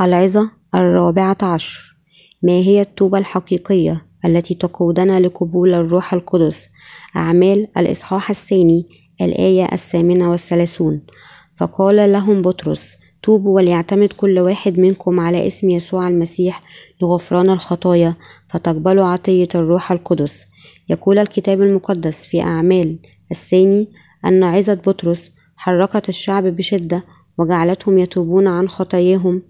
العظة الرابعة عشر. ما هي التوبة الحقيقية التي تقودنا لقبول الروح القدس؟ أعمال الإصحاح الثاني الآية الثامنة والثلاثون. فقال لهم بطرس توبوا وليعتمد كل واحد منكم على اسم يسوع المسيح لغفران الخطايا فتقبلوا عطية الروح القدس. يقول الكتاب المقدس في أعمال الثاني أن عظة بطرس حركت الشعب بشدة وجعلتهم يتوبون عن خطاياهم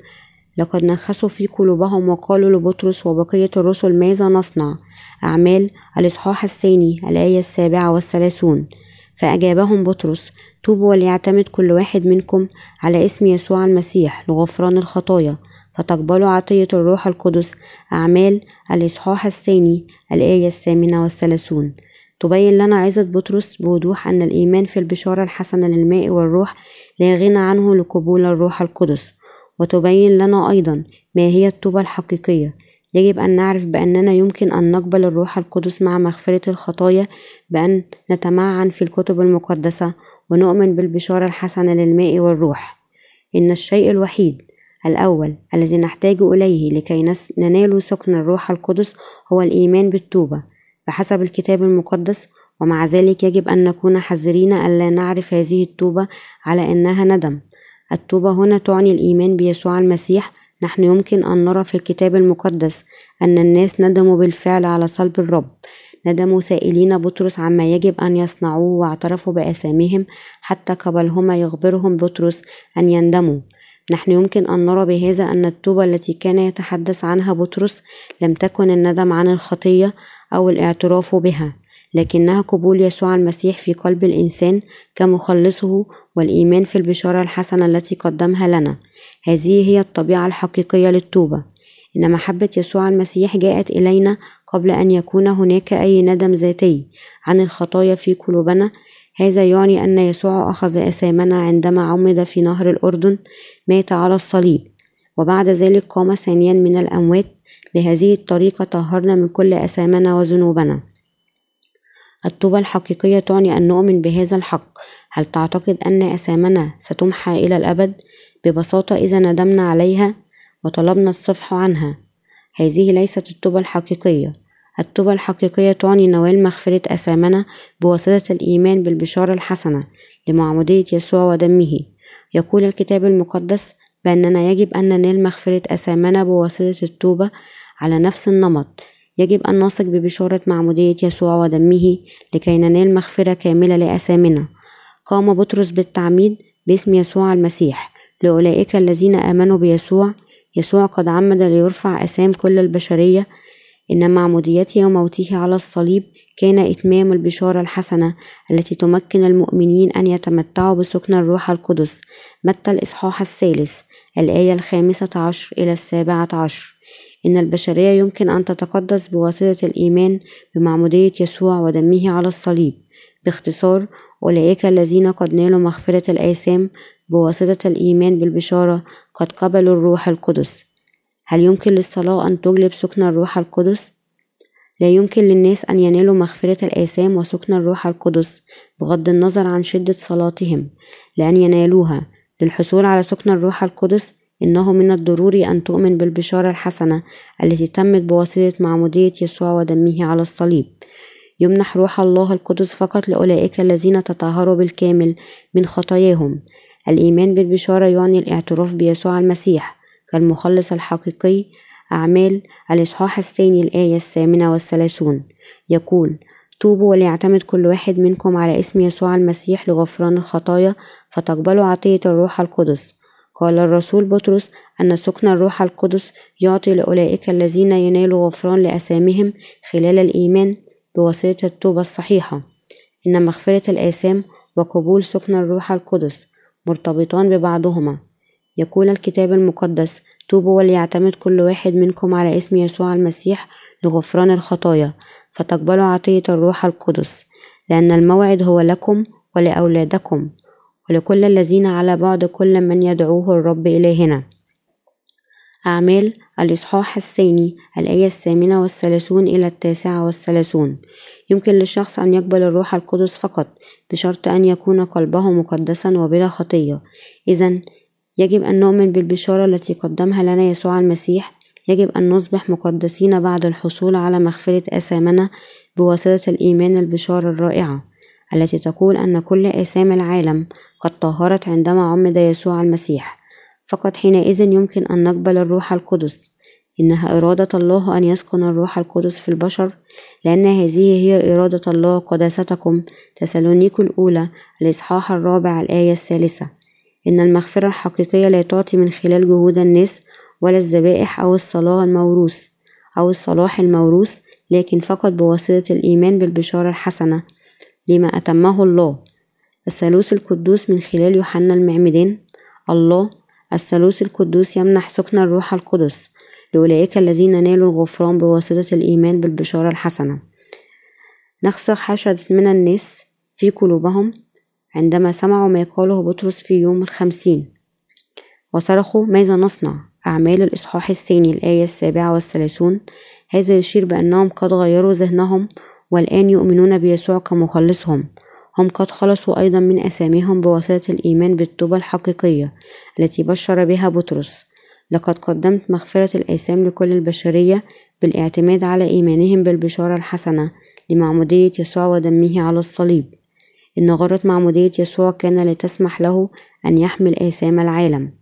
لقد نخسوا في قلوبهم وقالوا لبطرس وبقية الرسل ماذا نصنع؟ أعمال الإصحاح الثاني الآية السابعة والثلاثون. فأجابهم بطرس توبوا وليعتمد كل واحد منكم على اسم يسوع المسيح لغفران الخطايا. فتقبلوا عطية الروح القدس. أعمال الإصحاح الثاني الآية الثامنة والثلاثون. تبين لنا عظة بطرس بوضوح أن الإيمان في البشارة الحسنة للماء والروح لا غنى عنه لقبول الروح القدس. وتبين لنا أيضا ما هي التوبة الحقيقية. يجب أن نعرف بأننا يمكن أن نقبل الروح القدس مع مغفرة الخطايا بأن نتمعن في الكتب المقدسة ونؤمن بالبشارة الحسنة للماء والروح. إن الشيء الوحيد الأول الذي نحتاج إليه لكي ننال سكن الروح القدس هو الإيمان بالتوبة بحسب الكتاب المقدس ومع ذلك يجب أن نكون حذرين ألا نعرف هذه التوبة على أنها ندم. التوبة هنا تعني الإيمان بيسوع المسيح. نحن يمكن أن نرى في الكتاب المقدس أن الناس ندموا بالفعل على صلب الرب. ندموا سائلين بطرس عما يجب أن يصنعوه واعترفوا بأساميهم حتى قبلهما يخبرهم بطرس أن يندموا. نحن يمكن أن نرى بهذا أن التوبة التي كان يتحدث عنها بطرس لم تكن الندم عن الخطية أو الاعتراف بها. لكنها قبول يسوع المسيح في قلب الإنسان كمخلصه والإيمان في البشارة الحسنة التي قدمها لنا. هذه هي الطبيعة الحقيقية للتوبة. إن محبة يسوع المسيح جاءت إلينا قبل أن يكون هناك أي ندم ذاتي عن الخطايا في قلوبنا. هذا يعني أن يسوع أخذ أثامنا عندما عمد في نهر الأردن مات على الصليب وبعد ذلك قام ثانيا من الأموات. بهذه الطريقة طهرنا من كل أثامنا وذنوبنا. التوبة الحقيقية تعني أن نؤمن بهذا الحق. هل تعتقد أن أثامنا ستمحى إلى الأبد؟ ببساطة إذا ندمنا عليها وطلبنا الصفح عنها. هذه ليست التوبة الحقيقية. التوبة الحقيقية تعني نوال مغفرة أثامنا بواسطة الإيمان بالبشارة الحسنة لمعمودية يسوع ودمه. يقول الكتاب المقدس بأننا يجب أن ننال مغفرة أثامنا بواسطة التوبة على نفس النمط. يجب أن نثق ببشارة معمودية يسوع ودمه لكي ننال مغفرة كاملة لأثامنا قام بطرس بالتعميد باسم يسوع المسيح لأولئك الذين آمنوا بيسوع. يسوع قد عمد ليرفع أسام كل البشرية. إن معموديته وموته على الصليب كان إتمام البشارة الحسنة التي تمكن المؤمنين أن يتمتعوا بسكن الروح القدس. متى الإصحاح الثالث؟ الآية الخامسة عشر إلى السابعة عشر. إن البشرية يمكن أن تتقدس بواسطة الإيمان بمعمودية يسوع ودمه على الصليب. باختصار أولئك الذين قد نالوا مغفرة الآثام بواسطة الإيمان بالبشارة قد قبلوا الروح القدس. هل يمكن للصلاة أن تجلب سكن الروح القدس؟ لا يمكن للناس أن ينالوا مغفرة الآثام وسكن الروح القدس بغض النظر عن شدة صلاتهم. لأن ينالوها. للحصول على سكن الروح القدس إنه من الضروري أن تؤمن بالبشارة الحسنة التي تمت بواسطة معمودية يسوع ودمه على الصليب. يمنح روح الله القدس فقط لأولئك الذين تطهروا بالكامل من خطاياهم. الإيمان بالبشارة يعني الاعتراف بيسوع المسيح كالمخلص الحقيقي أعمال الإصحاح الثاني الآية الثامنة والثلاثون. يقول توبوا وليعتمد كل واحد منكم على اسم يسوع المسيح لغفران الخطايا فتقبلوا عطية الروح القدس. قال الرسول بطرس أن سكن الروح القدس يعطي لأولئك الذين ينالوا غفران لأسامهم خلال الإيمان بواسطة التوبة الصحيحة. إن مغفرة الآثام وقبول سكن الروح القدس مرتبطان ببعضهما. يقول الكتاب المقدس توبوا وليعتمد كل واحد منكم على اسم يسوع المسيح لغفران الخطايا فتقبلوا عطية الروح القدس لأن الموعد هو لكم ولأولادكم. ولكل الذين على بعد كل من يدعوه الرب إلهنا أعمال الإصحاح الثاني الآية الثامنة والثلاثون إلى التاسعة والثلاثون. يمكن للشخص أن يقبل الروح القدس فقط بشرط أن يكون قلبه مقدسا وبلا خطية. إذا يجب أن نؤمن بالبشارة التي قدمها لنا يسوع المسيح. يجب أن نصبح مقدسين بعد الحصول على مغفرة آثامنا بواسطة الإيمان البشارة الرائعة. التي تقول أن كل آثام العالم قد طهرت عندما عمد يسوع المسيح فقط حينئذ يمكن أن نقبل الروح القدس. إنها إرادة الله أن يسكن الروح القدس في البشر لأن هذه هي إرادة الله قداستكم تسالونيك الأولى الإصحاح الرابع الآية الثالثة. إن المغفرة الحقيقية لا تعطي من خلال جهود الناس ولا الذبائح أو الصلاة الموروث أو الصلاح الموروث لكن فقط بواسطة الإيمان بالبشارة الحسنة. لما أتمه الله. الثالوث القدوس من خلال يوحنا المعمدان. الله الثالوث القدوس يمنح سكن الروح القدس لأولئك الذين نالوا الغفران بواسطة الإيمان بالبشارة الحسنة. نخسر حشد من الناس في قلوبهم عندما سمعوا ما قاله بطرس في يوم الخمسين. وصرخوا ماذا نصنع؟ أعمال الإصحاح الثاني الآية السابعة والثلاثون. هذا يشير بأنهم قد غيروا ذهنهم والآن يؤمنون بيسوع كمخلصهم. هم قد خلصوا أيضا من أساميهم بواسطة الإيمان بالتوبة الحقيقية التي بشر بها بطرس. لقد قدمت مغفرة الآثام لكل البشرية بالاعتماد على إيمانهم بالبشارة الحسنة لمعمودية يسوع ودمه على الصليب. إن غرة معمودية يسوع كان لتسمح له أن يحمل آثام العالم.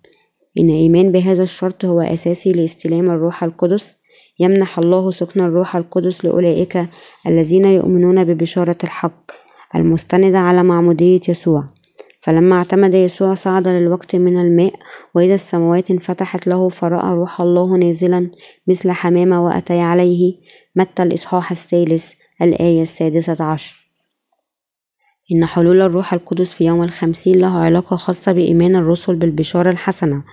إن إيمان بهذا الشرط هو أساسي لاستلام الروح القدس يمنح الله سكن الروح القدس لأولئك الذين يؤمنون ببشارة الحق المستندة على معمودية يسوع. فلما اعتمد يسوع صعد للوقت من الماء وإذا السماوات انفتحت له فرأى روح الله نازلا مثل حمامة وأتي عليه متى الإصحاح الثالث الآية السادسة عشر. إن حلول الروح القدس في يوم الخمسين له علاقة خاصة بإيمان الرسل بالبشارة الحسنة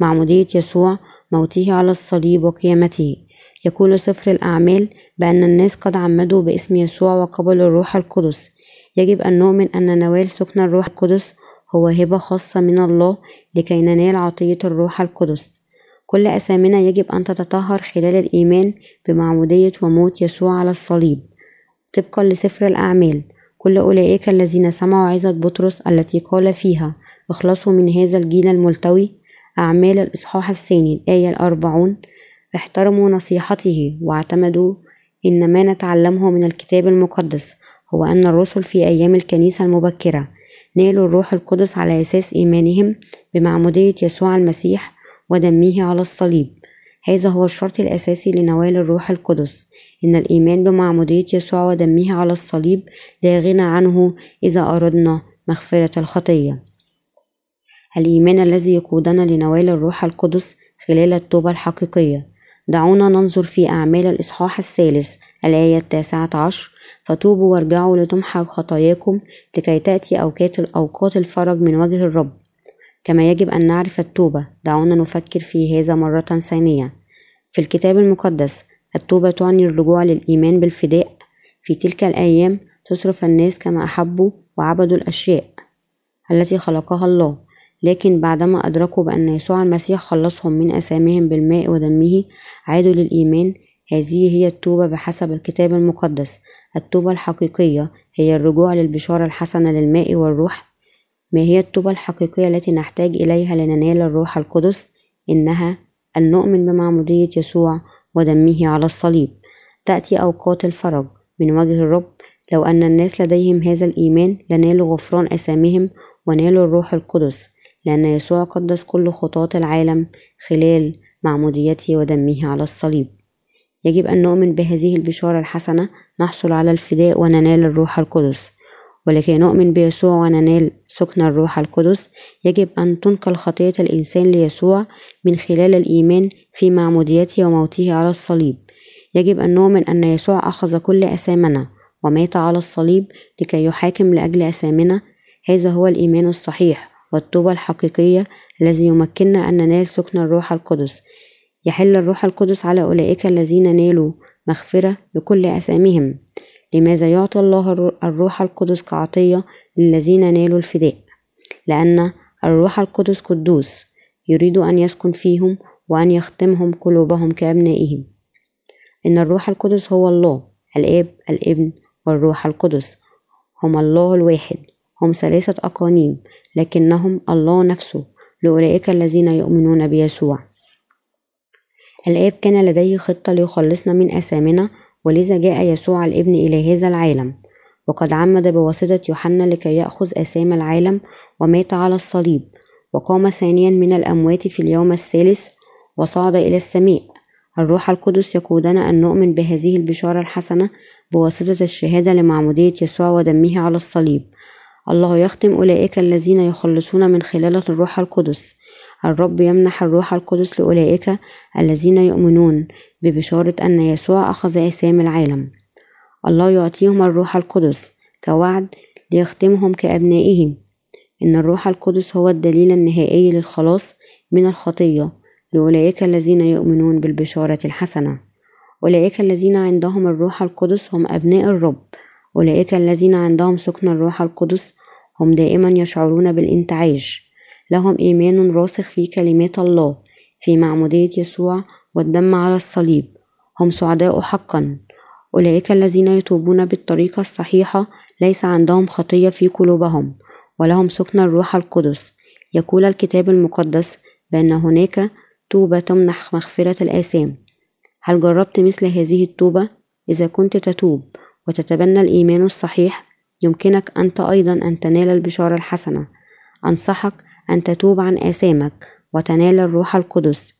معمودية يسوع موته على الصليب وقيامته. يقول سفر الأعمال بأن الناس قد عمدوا باسم يسوع وقبلوا الروح القدس. يجب أن نؤمن أن نوال سكن الروح القدس هو هبة خاصة من الله لكي ننال عطية الروح القدس. كل أسامنا يجب أن تتطهر خلال الإيمان بمعمودية وموت يسوع على الصليب. طبقا لسفر الأعمال كل أولئك الذين سمعوا عظة بطرس التي قال فيها اخلصوا من هذا الجيل الملتوي. أعمال الإصحاح الثاني الآية الأربعون احترموا نصيحته واعتمدوا إن ما نتعلمه من الكتاب المقدس هو أن الرسل في أيام الكنيسة المبكرة نالوا الروح القدس على أساس إيمانهم بمعمودية يسوع المسيح ودمه على الصليب. هذا هو الشرط الأساسي لنوال الروح القدس إن الإيمان بمعمودية يسوع ودمه على الصليب لا غنى عنه إذا أردنا مغفرة الخطية. الإيمان الذي يقودنا لنوال الروح القدس خلال التوبة الحقيقية دعونا ننظر في أعمال الإصحاح الثالث الآية التاسعة عشر. فتوبوا وارجعوا لتمحى خطاياكم لكي تأتي أوقات أوقات الفرج من وجه الرب. كما يجب أن نعرف التوبة دعونا نفكر في هذا مرة ثانية. في الكتاب المقدس التوبة تعني الرجوع للإيمان بالفداء. في تلك الأيام تصرف الناس كما أحبوا وعبدوا الأشياء التي خلقها الله. لكن بعدما أدركوا بأن يسوع المسيح خلصهم من أثامهم بالماء ودمه عادوا للإيمان. هذه هي التوبة بحسب الكتاب المقدس. التوبة الحقيقية هي الرجوع للبشارة الحسنة للماء والروح. ما هي التوبة الحقيقية التي نحتاج إليها لننال الروح القدس؟ إنها أن نؤمن بمعمودية يسوع ودمه على الصليب. تأتي أوقات الفرج. من وجه الرب لو أن الناس لديهم هذا الإيمان لنالوا غفران أسامهم ونالوا الروح القدس. لأن يسوع قدس كل خطاة العالم خلال معموديته ودمه على الصليب. يجب أن نؤمن بهذه البشارة الحسنة نحصل على الفداء وننال الروح القدس. ولكي نؤمن بيسوع وننال سكن الروح القدس يجب أن تنقل خطية الإنسان ليسوع من خلال الإيمان في معموديته وموته على الصليب. يجب أن نؤمن أن يسوع أخذ كل أثامنا ومات على الصليب لكي يحاكم لأجل أثامنا. هذا هو الإيمان الصحيح. والتوبة الحقيقية الذي يمكننا أن ننال سكن الروح القدس. يحل الروح القدس على أولئك الذين نالوا مغفرة لكل أثامهم لماذا يعطي الله الروح القدس كعطية للذين نالوا الفداء؟ لأن الروح القدس قدوس يريد أن يسكن فيهم وأن يختمهم قلوبهم كأبنائهم. إن الروح القدس هو الله الآب الابن والروح القدس. هم الله الواحد. هم ثلاثة أقانيم لكنهم الله نفسه لأولئك الذين يؤمنون بيسوع. الآب كان لديه خطة ليخلصنا من آثامنا ولذا جاء يسوع الابن إلى هذا العالم. وقد عمد بواسطة يوحنا لكي يأخذ آثام العالم ومات على الصليب وقام ثانيا من الأموات في اليوم الثالث وصعد إلى السماء. الروح القدس يقودنا أن نؤمن بهذه البشارة الحسنة بواسطة الشهادة لمعمودية يسوع ودمه على الصليب. الله يختم أولئك الذين يخلصون من خلال الروح القدس. الرب يمنح الروح القدس لأولئك الذين يؤمنون ببشارة أن يسوع أخذ أسام العالم. الله يعطيهم الروح القدس كوعد ليختمهم كأبنائه إن الروح القدس هو الدليل النهائي للخلاص من الخطية لأولئك الذين يؤمنون بالبشارة الحسنة. أولئك الذين عندهم الروح القدس هم أبناء الرب. أولئك الذين عندهم سكن الروح القدس هم دائما يشعرون بالانتعاش. لهم إيمان راسخ في كلمات الله في معمودية يسوع والدم على الصليب. هم سعداء حقا. أولئك الذين يتوبون بالطريقة الصحيحة ليس عندهم خطية في قلوبهم ولهم سكن الروح القدس. يقول الكتاب المقدس بأن هناك توبة تمنح مغفرة الآثام. هل جربت مثل هذه التوبة؟ إذا كنت تتوب وتتبنى الإيمان الصحيح يمكنك أنت أيضا أن تنال البشارة الحسنة أنصحك أن تتوب عن آثامك وتنال الروح القدس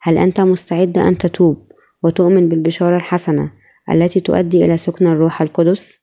هل أنت مستعد أن تتوب وتؤمن بالبشارة الحسنة التي تؤدي إلى سكن الروح القدس؟